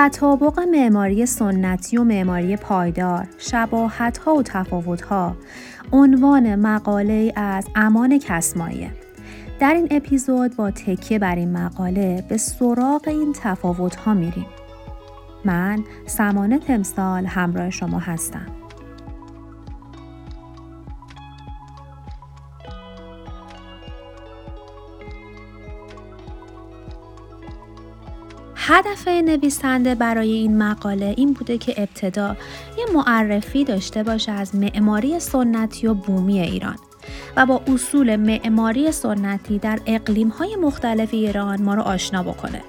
تطابق معماری سنتی و معماری پایدار، شباهت ها و تفاوت ها عنوان مقاله از امان کسمایه. در این اپیزود با تکیه بر این مقاله به سراغ این تفاوت ها میریم. من سمانه تمثال همراه شما هستم. هدف نویسنده برای این مقاله این بوده که ابتدا یه معرفی داشته باشه از معماری سنتی و بومی ایران و با اصول معماری سنتی در های مختلف ایران ما رو آشنا بکنه.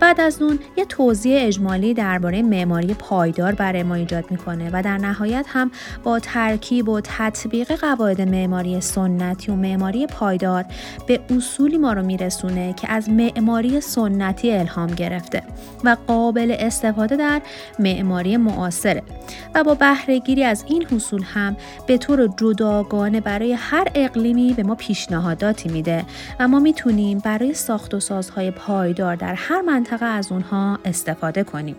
بعد از اون یه توضیح اجمالی درباره معماری پایدار برای ما ایجاد می‌کنه و در نهایت هم با ترکیب و تطبیق قواعد معماری سنتی و معماری پایدار به اصولی ما رو میرسونه که از معماری سنتی الهام گرفته و قابل استفاده در معماری معاصره و با بهرهگیری از این حصول هم به طور جداگانه برای هر اقلیمی به ما پیشنهاداتی میده و ما می‌تونیم برای ساخت و سازهای پایدار در هر منطقه از اونها استفاده کنیم.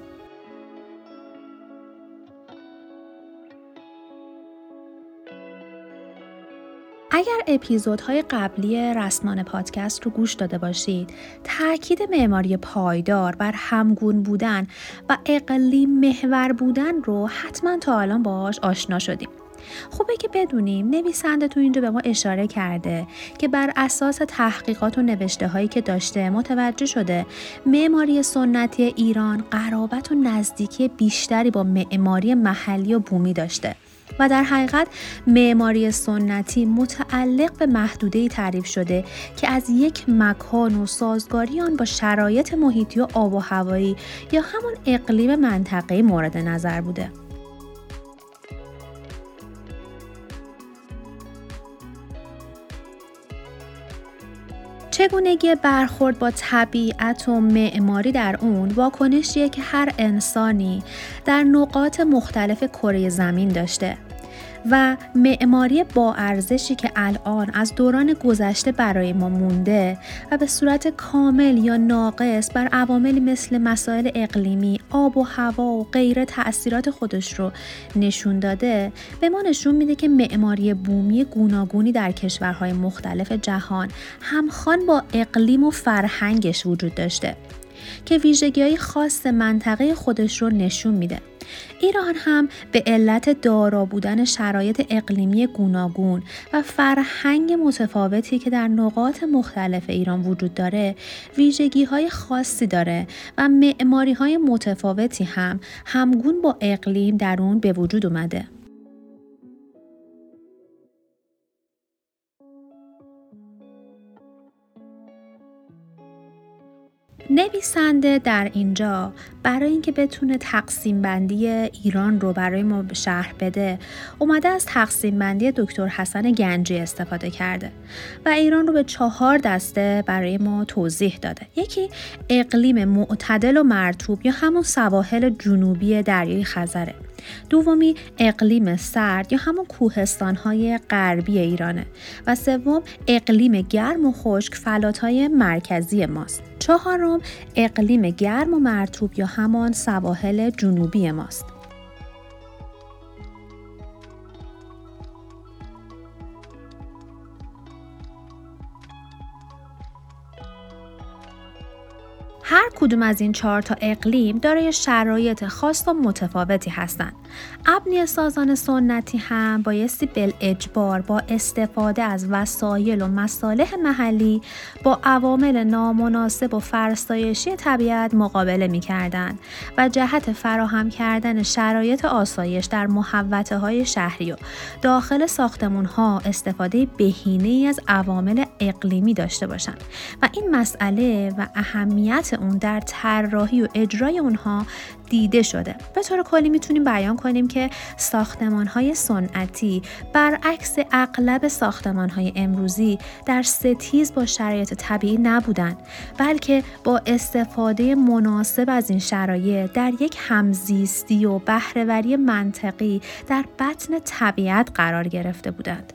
اگر اپیزودهای قبلی رسمان پادکست رو گوش داده باشید تاکید معماری پایدار بر همگون بودن و اقلیم محور بودن رو حتما تا الان باش آشنا شدیم خوبه که بدونیم نویسنده تو اینجا به ما اشاره کرده که بر اساس تحقیقات و نوشته هایی که داشته متوجه شده معماری سنتی ایران قرابت و نزدیکی بیشتری با معماری محلی و بومی داشته و در حقیقت معماری سنتی متعلق به محدوده تعریف شده که از یک مکان و سازگاری آن با شرایط محیطی و آب و هوایی یا همون اقلیم منطقه مورد نظر بوده. چگونگی برخورد با طبیعت و معماری در اون واکنشیه که هر انسانی در نقاط مختلف کره زمین داشته. و معماری با ارزشی که الان از دوران گذشته برای ما مونده و به صورت کامل یا ناقص بر عواملی مثل مسائل اقلیمی، آب و هوا و غیره تأثیرات خودش رو نشون داده به ما نشون میده که معماری بومی گوناگونی در کشورهای مختلف جهان همخوان با اقلیم و فرهنگش وجود داشته که ویژگی های خاص منطقه خودش رو نشون میده. ایران هم به علت دارا بودن شرایط اقلیمی گوناگون و فرهنگ متفاوتی که در نقاط مختلف ایران وجود داره ویژگی های خاصی داره و معماری های متفاوتی هم همگون با اقلیم در اون به وجود اومده. نویسنده در اینجا برای اینکه بتونه تقسیم بندی ایران رو برای ما شهر بده اومده از تقسیم بندی دکتر حسن گنجی استفاده کرده و ایران رو به چهار دسته برای ما توضیح داده. یکی اقلیم معتدل و مرتوب یا همون سواحل جنوبی دریای خزره. دومی اقلیم سرد یا همون کوهستان های غربی ایرانه. و سوم اقلیم گرم و خشک فلات های مرکزی ماست. چهارم اقلیم گرم و مرتوب یا همان سواحل جنوبی ماست. هر کدوم از این چهار تا اقلیم دارای شرایط خاص و متفاوتی هستند. ابنی سازان سنتی هم بایستی بل اجبار با استفاده از وسایل و مصالح محلی با عوامل نامناسب و فرستایشی طبیعت مقابله می کردن و جهت فراهم کردن شرایط آسایش در محوطه های شهری و داخل ساختمون ها استفاده بهینه از عوامل اقلیمی داشته باشند. و این مسئله و اهمیت اون در طراحی و اجرای اونها دیده شده. به طور کلی می‌تونیم بیان کنیم که ساختمان های صنعتی برعکس اغلب ساختمان های امروزی در ستیز با شرایط طبیعی نبودند بلکه با استفاده مناسب از این شرایط در یک همزیستی و بهرهوری منطقی در بطن طبیعت قرار گرفته بودند.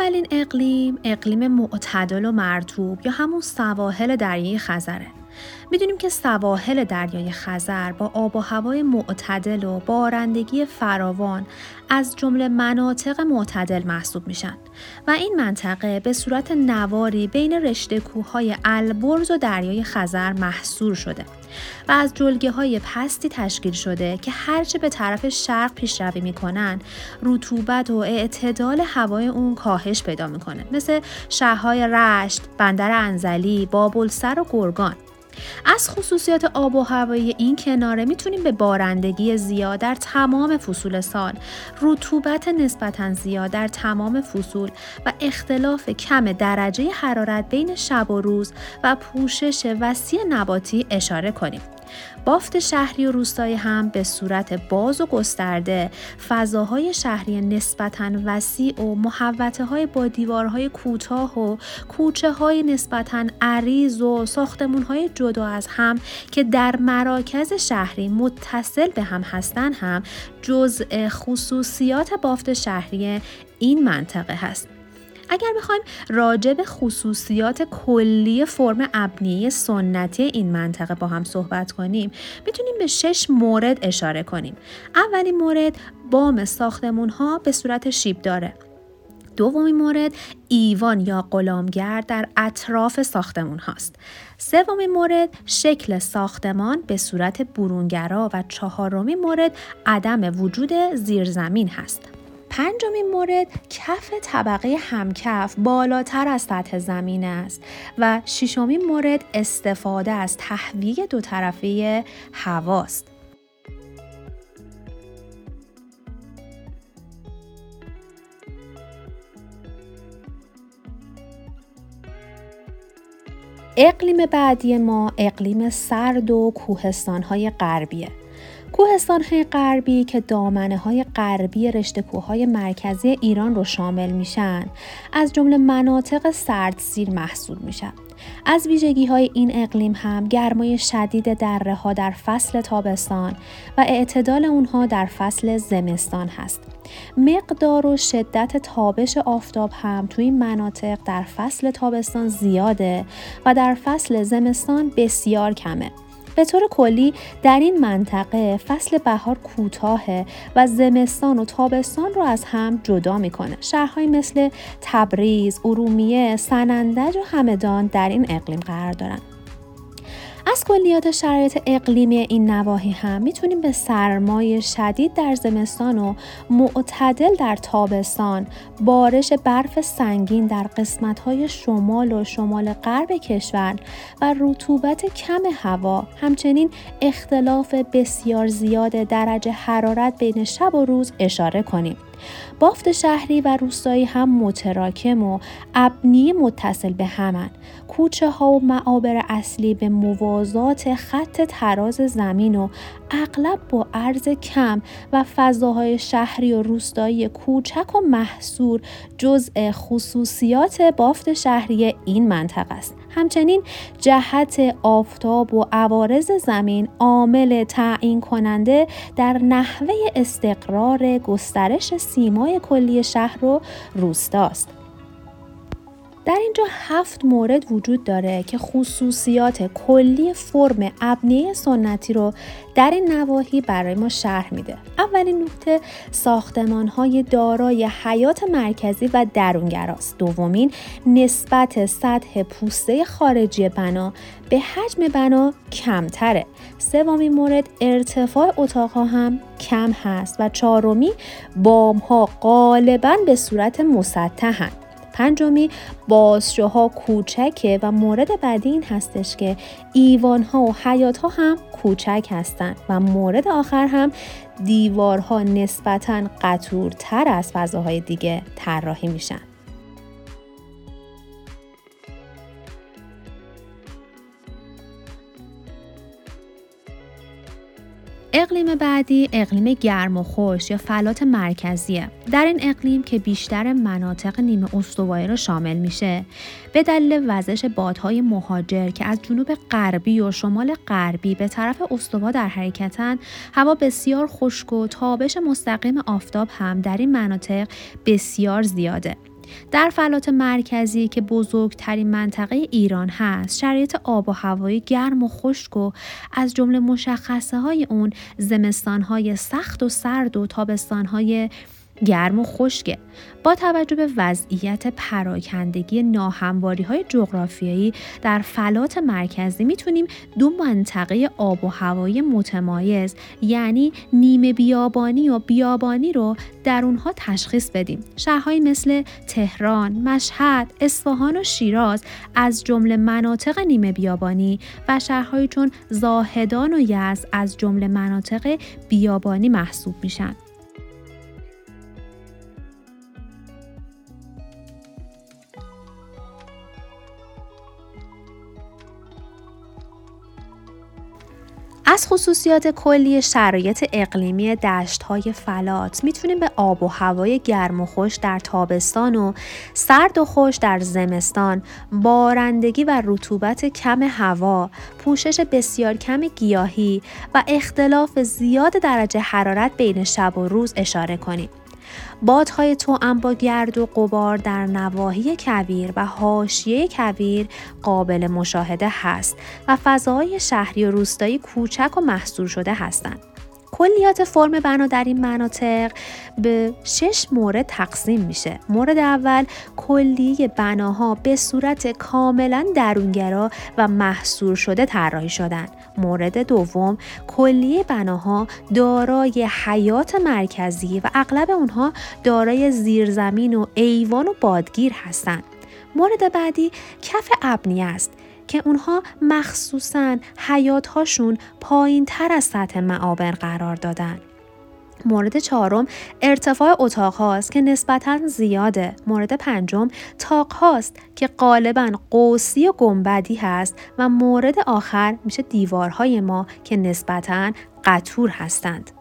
اولین اقلیم اقلیم معتدل و مرتوب یا همون سواحل دریای خزره. می‌دونیم که سواحل دریای خزر با آب و هوای معتدل و بارندگی فراوان از جمله مناطق معتدل محسوب میشن و این منطقه به صورت نواری بین رشته کوههای البرز و دریای خزر محصور شده. و از جلگه های پستی تشکیل شده که هرچه به طرف شرق پیشروی می‌کنن رطوبت و اعتدال هوای اون کاهش پیدا می‌کنه. مثل شهرهای رشت، بندر انزلی، بابلسر و گرگان. از خصوصیات آب و هوایی این کناره می‌تونیم به بارندگی زیاد در تمام فصول سال، رطوبت نسبتا زیاد در تمام فصول و اختلاف کم درجه حرارت بین شب و روز و پوشش وسیع نباتی اشاره کنیم. بافت شهری و روستایی هم به صورت باز و گسترده فضاهای شهری نسبتا وسیع و محوطه های با دیوارهای کوتاه و کوچه های نسبتا عریض و ساختمون های جدا از هم که در مراکز شهری متصل به هم هستند هم جزء خصوصیات بافت شهری این منطقه هست. اگر بخوایم راجع به خصوصیات کلی فرم ابنیه سنتی این منطقه با هم صحبت کنیم می‌تونیم به شش مورد اشاره کنیم اولین مورد بام ساختمون ها به صورت شیب داره دومین مورد ایوان یا قلامگر در اطراف ساختمون هاست. سومین مورد شکل ساختمان به صورت برونگرا و چهارمین مورد عدم وجود زیرزمین هست. پنجمین مورد کف طبقه همکف بالاتر از سطح زمین است و ششمین مورد استفاده از تهویه دو طرفه هواست. اقلیم بعدی ما اقلیم سرد و کوهستانهای غربیه. کوهستان های غربی که دامنه های غربی رشته کوههای مرکزی ایران رو شامل میشن از جمله مناطق سردسیر محسوب میشن از ویژگی های این اقلیم هم گرمای شدید دره ها در فصل تابستان و اعتدال اونها در فصل زمستان هست. مقدار و شدت تابش آفتاب هم توی این مناطق در فصل تابستان زیاده و در فصل زمستان بسیار کمه. به طور کلی در این منطقه فصل بهار کوتاهه و زمستان و تابستان رو از هم جدا می‌کنه. شهرهایی مثل تبریز، ارومیه، سنندج و همدان در این اقلیم قرار دارند. از کلیات شرایط اقلیمی این نواحی هم می‌تونیم به سرمای شدید در زمستان و معتدل در تابستان، بارش برف سنگین در قسمت‌های شمال و شمال غرب کشور و رطوبت کم هوا، همچنین اختلاف بسیار زیاد درجه حرارت بین شب و روز اشاره کنیم. بافت شهری و روستایی هم متراکم و ابنی متصل به همن. کوچه ها و معابر اصلی به موازات خط تراز زمین و اغلب با عرض کم و فضاهای شهری و روستایی کوچک و محصور جزء خصوصیات بافت شهری این منطقه است. همچنین جهت آفتاب و عوارض زمین عامل تعیین کننده در نحوه استقرار گسترش سیمای کلی شهر و روستاست. در اینجا هفت مورد وجود داره که خصوصیات کلی فرم ابنیه سنتی رو در این نواحی برای ما شرح میده. اولین نکته ساختمان های دارای حیات مرکزی و درونگراست. دومین نسبت سطح پوسته خارجی بنا به حجم بنا کمتره. سومین مورد ارتفاع اتاقها هم کم هست و چهارمی بام ها غالبا به صورت مسطحن. پنجمی بازشوها کوچکه و مورد بعدی این هستش که ایوانها و حیاتها هم کوچک هستند و مورد آخر هم دیوارها نسبتا قطورتر از فضاهای دیگه طراحی میشن. اقلیم بعدی اقلیم گرم و خوش یا فلات مرکزیه. در این اقلیم که بیشتر مناطق نیمه استوایی را شامل میشه به دلیل وزش بادهای مهاجر که از جنوب غربی و شمال غربی به طرف استوا در حرکتن هوا بسیار خشک و تابش مستقیم آفتاب هم در این مناطق بسیار زیاده. در فلات مرکزی که بزرگترین منطقه ایران هست. شرایط آب و هوایی گرم و خشک و از جمله مشخصه های اون زمستان های سخت و سرد و تابستان های گرم و خشکه. با توجه به وضعیت پراکندگی ناهمواری های جغرافیایی در فلات مرکزی می‌تونیم دو منطقه آب و هوایی متمایز یعنی نیمه بیابانی و بیابانی رو در اونها تشخیص بدیم. شهرهایی مثل تهران، مشهد، اصفهان و شیراز از جمله مناطق نیمه بیابانی و شهرهایی چون زاهدان و یزد از جمله مناطق بیابانی محسوب میشن. از خصوصیات کلی شرایط اقلیمی دشت های فلات می‌تونیم به آب و هوای گرم و خوش در تابستان و سرد و خوش در زمستان، بارندگی و رطوبت کم هوا، پوشش بسیار کم گیاهی و اختلاف زیاد درجه حرارت بین شب و روز اشاره کنیم. بادهای توأم با گرد و قبار در نواحی کویر و حاشیه کویر قابل مشاهده هست و فضاهای شهری و روستایی کوچک و محصور شده هستند. کلیات فرم بنا در این مناطق به شش مورد تقسیم میشه مورد اول کلیه بناها به صورت کاملا درونگرا و محصور شده طراحی شدن مورد دوم کلیه بناها دارای حیات مرکزی و اغلب اونها دارای زیرزمین و ایوان و بادگیر هستند مورد بعدی کف ابنی است که اونها مخصوصا حیاتهاشون پایین تر از سطح معابر قرار دادن. مورد چهارم ارتفاع اتاق هاست که نسبتا زیاده. مورد پنجم تاق هاست که غالبا قوسی و گنبدی هست و مورد آخر میشه دیوارهای ما که نسبتا قطور هستند.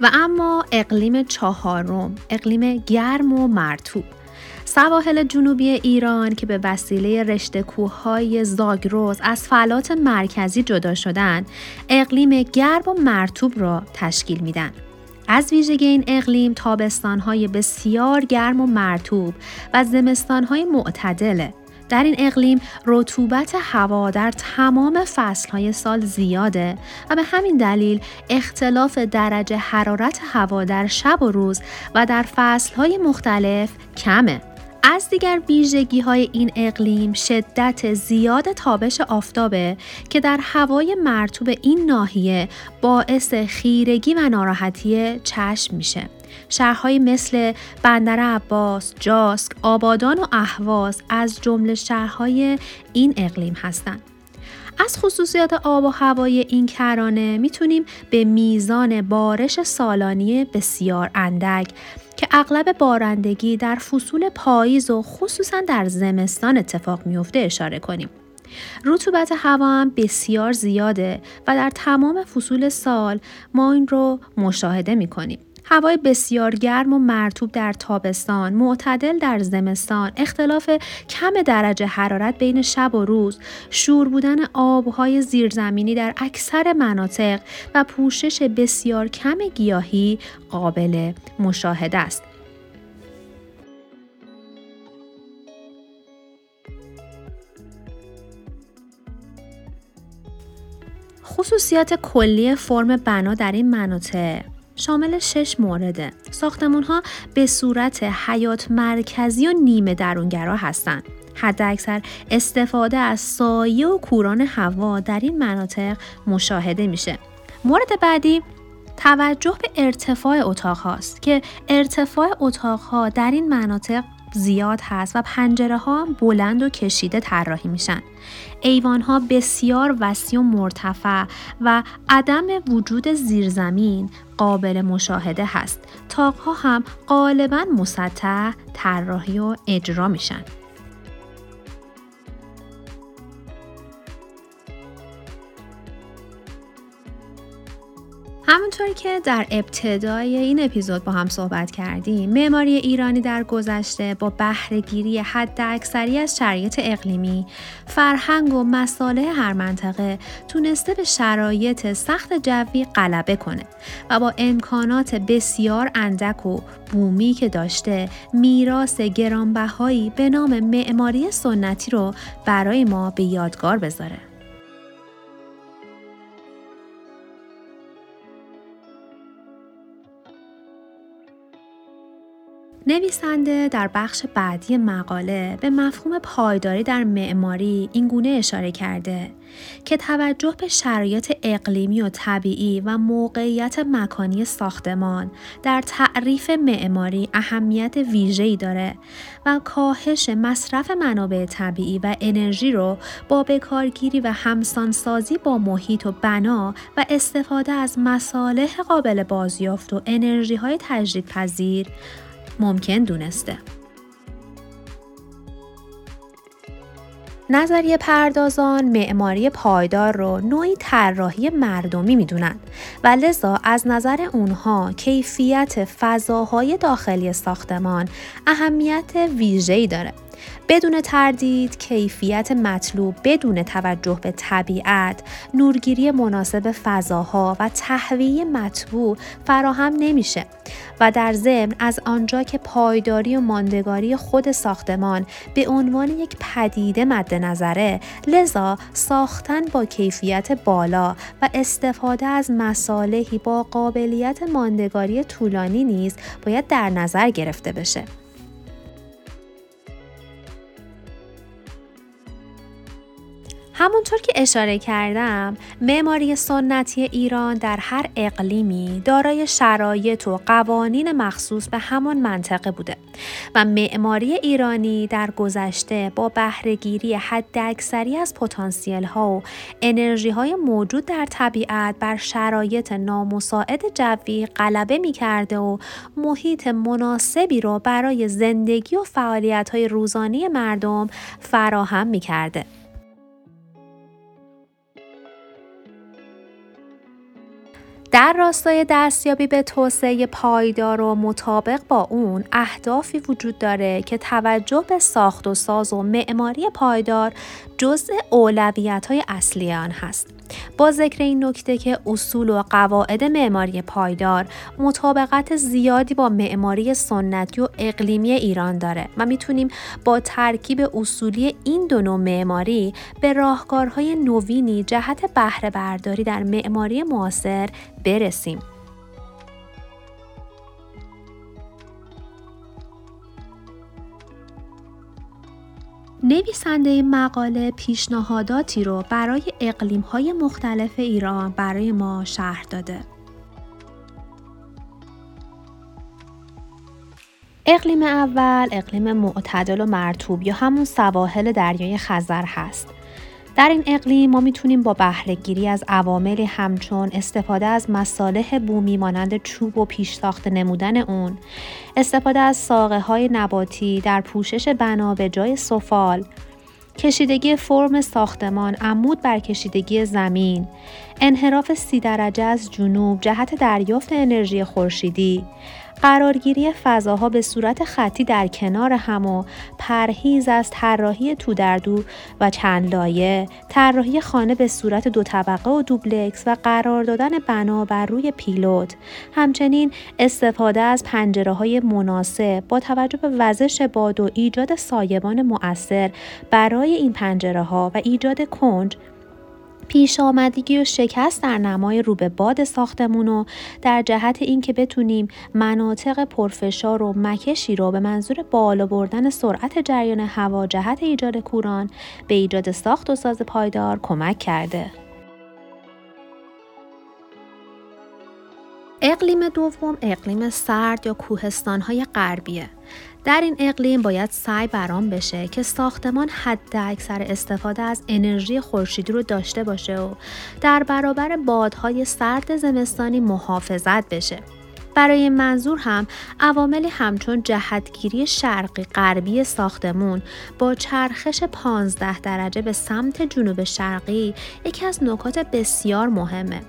و اما اقلیم چهارم اقلیم گرم و مرتوب سواحل جنوبی ایران که به وسیله رشته کوههای زاگروز از فلات مرکزی جدا شدن اقلیم گرم و مرتوب را تشکیل میدن. از ویژگی این اقلیم تابستانهای بسیار گرم و مرتوب و زمستانهای معتدله در این اقلیم رطوبت هوا در تمام فصلهای سال زیاده و به همین دلیل اختلاف درجه حرارت هوا در شب و روز و در فصلهای مختلف کمه. از دیگر ویژگی های این اقلیم شدت زیاد تابش آفتابه که در هوای مرتوب این ناحیه باعث خیرگی و ناراحتی چشم میشه. شهرهایی مثل بندر عباس، جاسک، آبادان و اهواز از جمله شهرهای این اقلیم هستند. از خصوصیات آب و هوای این کرانه می‌تونیم به میزان بارش سالانی بسیار اندک که اغلب بارندگی در فصول پاییز و خصوصا در زمستان اتفاق میفته اشاره کنیم. رطوبت هوا هم بسیار زیاده و در تمام فصول سال ما این رو مشاهده می کنیم. هوای بسیار گرم و مرتوب در تابستان، معتدل در زمستان، اختلاف کم درجه حرارت بین شب و روز، شور بودن آبهای زیرزمینی در اکثر مناطق و پوشش بسیار کم گیاهی قابل مشاهده است. خصوصیات کلی فرم بنا در این مناطق شامل شش مورده. ساختمون ها به صورت حیات مرکزی و نیمه درونگرا هستند. حد اکثر استفاده از سایه و کوران هوا در این مناطق مشاهده میشه. مورد بعدی توجه به ارتفاع اتاق هاست که ارتفاع اتاق ها در این مناطق زیاد هست و پنجره ها بلند و کشیده طراحی میشن. ایوان ها بسیار وسیع و مرتفع و عدم وجود زیرزمین قابل مشاهده هست. تاق ها هم غالبا مسطح طراحی و اجرا میشن. همونطوری که در ابتدای این اپیزود با هم صحبت کردیم معماری ایرانی در گذشته با بهرهگیری حد اکثری از شرایط اقلیمی فرهنگ و مساله هر منطقه تونسته به شرایط سخت جوی غلبه کنه و با امکانات بسیار اندک و بومی که داشته میراث گرانبهایی به نام معماری سنتی رو برای ما به یادگار بذاره. نویسنده در بخش بعدی مقاله به مفهوم پایداری در معماری اینگونه اشاره کرده که توجه به شرایط اقلیمی و طبیعی و موقعیت مکانی ساختمان در تعریف معماری اهمیت ویژه‌ای داره و کاهش مصرف منابع طبیعی و انرژی رو با بکارگیری و همسانسازی با محیط و بنا و استفاده از مصالح قابل بازیافت و انرژی های تجدیدپذیر ممکن دونسته. نظریه پردازان معماری پایدار رو نوعی طراحی مردمی می‌دونند و لذا از نظر اونها کیفیت فضاهای داخلی ساختمان اهمیت ویژه‌ای داره بدون تردید کیفیت مطلوب بدون توجه به طبیعت نورگیری مناسب فضاها و تهویه مطبوع فراهم نمیشه و در ضمن از آنجا که پایداری و ماندگاری خود ساختمان به عنوان یک پدیده مد نظره لذا ساختن با کیفیت بالا و استفاده از مصالحی با قابلیت ماندگاری طولانی نیز باید در نظر گرفته بشه. همونطور که اشاره کردم معماری سنتی ایران در هر اقلیمی دارای شرایط و قوانین مخصوص به همان منطقه بوده و معماری ایرانی در گذشته با بهرهگیری حداکثری از پتانسیل ها و انرژی های موجود در طبیعت بر شرایط نامساعد جوی غلبه می کرده و محیط مناسبی را برای زندگی و فعالیت های روزانه مردم فراهم می کرده. در راستای دستیابی به توسعه پایدار و مطابق با اون اهدافی وجود داره که توجه به ساخت و ساز و معماری پایدار جزء اولویت های اصلی آن هست. با ذکر این نکته که اصول و قواعد معماری پایدار مطابقت زیادی با معماری سنتی و اقلیمی ایران داره و می‌تونیم با ترکیب اصولی این دو نوع معماری به راهکارهای نوینی جهت بهره برداری در معماری معاصر برسیم. نویسنده مقاله پیشنهاداتی رو برای های مختلف ایران برای ما شرح داده. اقلیم اول اقلیم معتدل و مرتوب یا همون سواحل دریای خزر هست در این اقلیم ما می‌تونیم با بهرهگیری از عواملی همچون استفاده از مصالح بومی مانند چوب و پیش ساخته نمودن اون، استفاده از ساقه های نباتی در پوشش بنا به جای سفال، کشیدگی فرم ساختمان عمود بر کشیدگی زمین، انحراف سی درجه از جنوب جهت دریافت انرژی خورشیدی، قرارگیری فضاها به صورت خطی در کنار هم و پرهیز از طراحی تو در دو و چند لایه، طراحی خانه به صورت دو طبقه و دوبلکس و قرار دادن بنا بر روی پیلوت، همچنین استفاده از پنجره های مناسب با توجه به وزش باد و ایجاد سایبان مؤثر برای این پنجره ها و ایجاد کنج پیش آمدگی و شکست در نمای رو به باد ساختمون و در جهت اینکه بتونیم مناطق پرفشار و مکشی رو به منظور بالا بردن سرعت جریان هوا جهت ایجاد کوران به ایجاد ساخت و ساز پایدار کمک کرده. اقلیم دوم اقلیم سرد یا کوهستانهای غربیه در این اقلیم باید سعی برام بشه که ساختمان حد اکثر استفاده از انرژی خورشیدی رو داشته باشه و در برابر بادهای سرد زمستانی محافظت بشه. برای منظور هم عواملی همچون جهتگیری شرقی غربی ساختمون با چرخش 15 درجه به سمت جنوب شرقی یکی از نکات بسیار مهمه.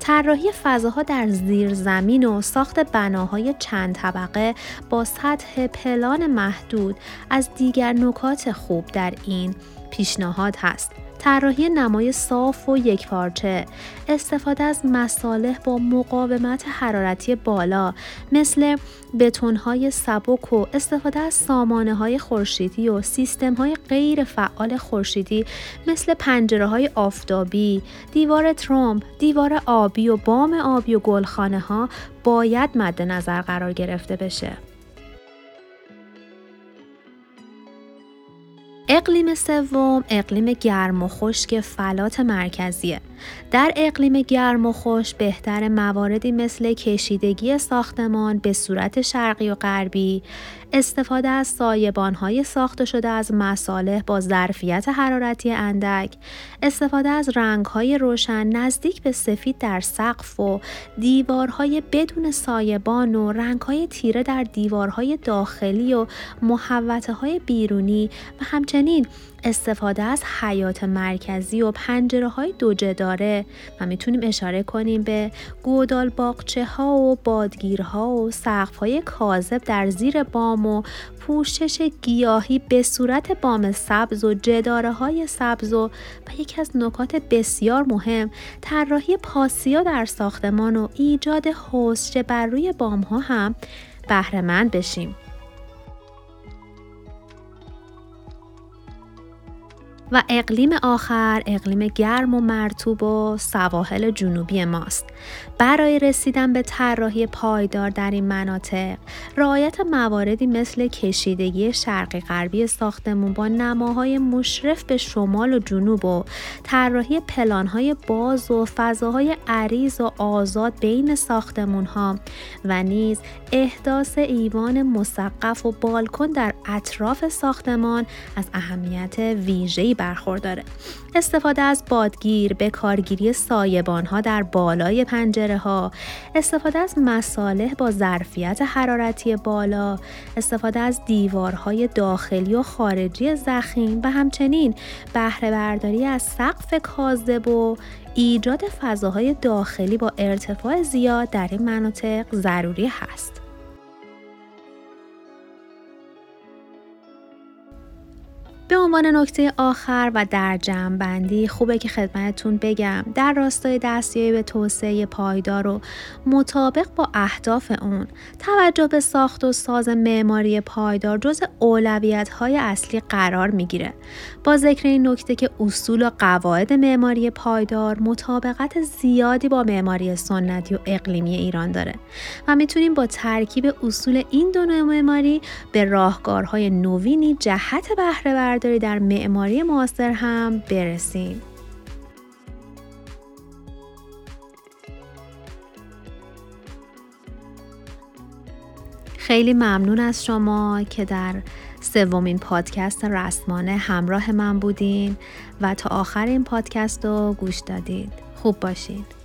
طراحی فضاها در زیر زمین و ساخت بناهای چند طبقه با سطح پلان محدود از دیگر نکات خوب در این پیشنهاد هست. طراحی نمای صاف و یکپارچه استفاده از مصالح با مقاومت حرارتی بالا مثل بتونهای سبک و استفاده از سامانه های خورشیدی و سیستم های غیر فعال خورشیدی مثل پنجره های آفتابی، دیوار ترومب، دیوار آبی و بام آبی و گلخانه ها باید مد نظر قرار گرفته بشه. اقلیم سوم اقلیم گرم و خشک فلات مرکزیه. در اقلیم گرم و خوش بهتر مواردی مثل کشیدگی ساختمان به صورت شرقی و غربی استفاده از های ساخته شده از مصالح با ظرفیت حرارتی اندک استفاده از های روشن نزدیک به سفید در سقف و دیوارهای بدون سایبان و های تیره در دیوارهای داخلی و محوطه های بیرونی و همچنین استفاده از حیات مرکزی و پنجره های دوجه داره و می‌تونیم اشاره کنیم به گودال باغچه ها و بادگیرها و سقف های کاذب در زیر بام و پوشش گیاهی به صورت بام سبز و جداره های سبز و و یکی از نکات بسیار مهم طراحی پاسیا در ساختمان و ایجاد حوزچه بر روی بام ها هم بهره بشیم. و اقلیم آخر اقلیم گرم و مرتوب و سواحل جنوبی ماست. برای رسیدن به طراحی پایدار در این مناطق رعایت مواردی مثل کشیدگی شرقی غربی ساختمون با نماهای مشرف به شمال و جنوب و طراحی پلانهای باز و فضاهای عریض و آزاد بین ساختمون ها و نیز احداث ایوان مسقف و بالکن در اطراف ساختمان از اهمیت ویژه‌ای برخورداره. استفاده از بادگیر به کارگیری سایبان ها در بالای پنجره ها استفاده از مصالح با ظرفیت حرارتی بالا استفاده از دیوارهای داخلی و خارجی زخیم و همچنین بهره برداری از سقف کاذب و ایجاد فضاهای داخلی با ارتفاع زیاد در این مناطق ضروری هست. به عنوان نکته آخر و در جمعبندی خوبه که خدمتتون بگم. در راستای دستیابی به توسعه پایدار و مطابق با اهداف اون توجه به ساخت و ساز معماری پایدار جز اولویت های اصلی قرار می‌گیره. با ذکر این نکته که اصول و قواعد معماری پایدار مطابقت زیادی با معماری سنتی و اقلیمی ایران داره و می‌تونیم با ترکیب اصول این دو نوع معماری به راهکارهای نوینی جهت بهره برداری در معماری معاصر هم برسیم. خیلی ممنون از شما که در سومین پادکست رسمانه همراه من بودین و تا آخر این پادکست رو گوش دادید. خوب باشید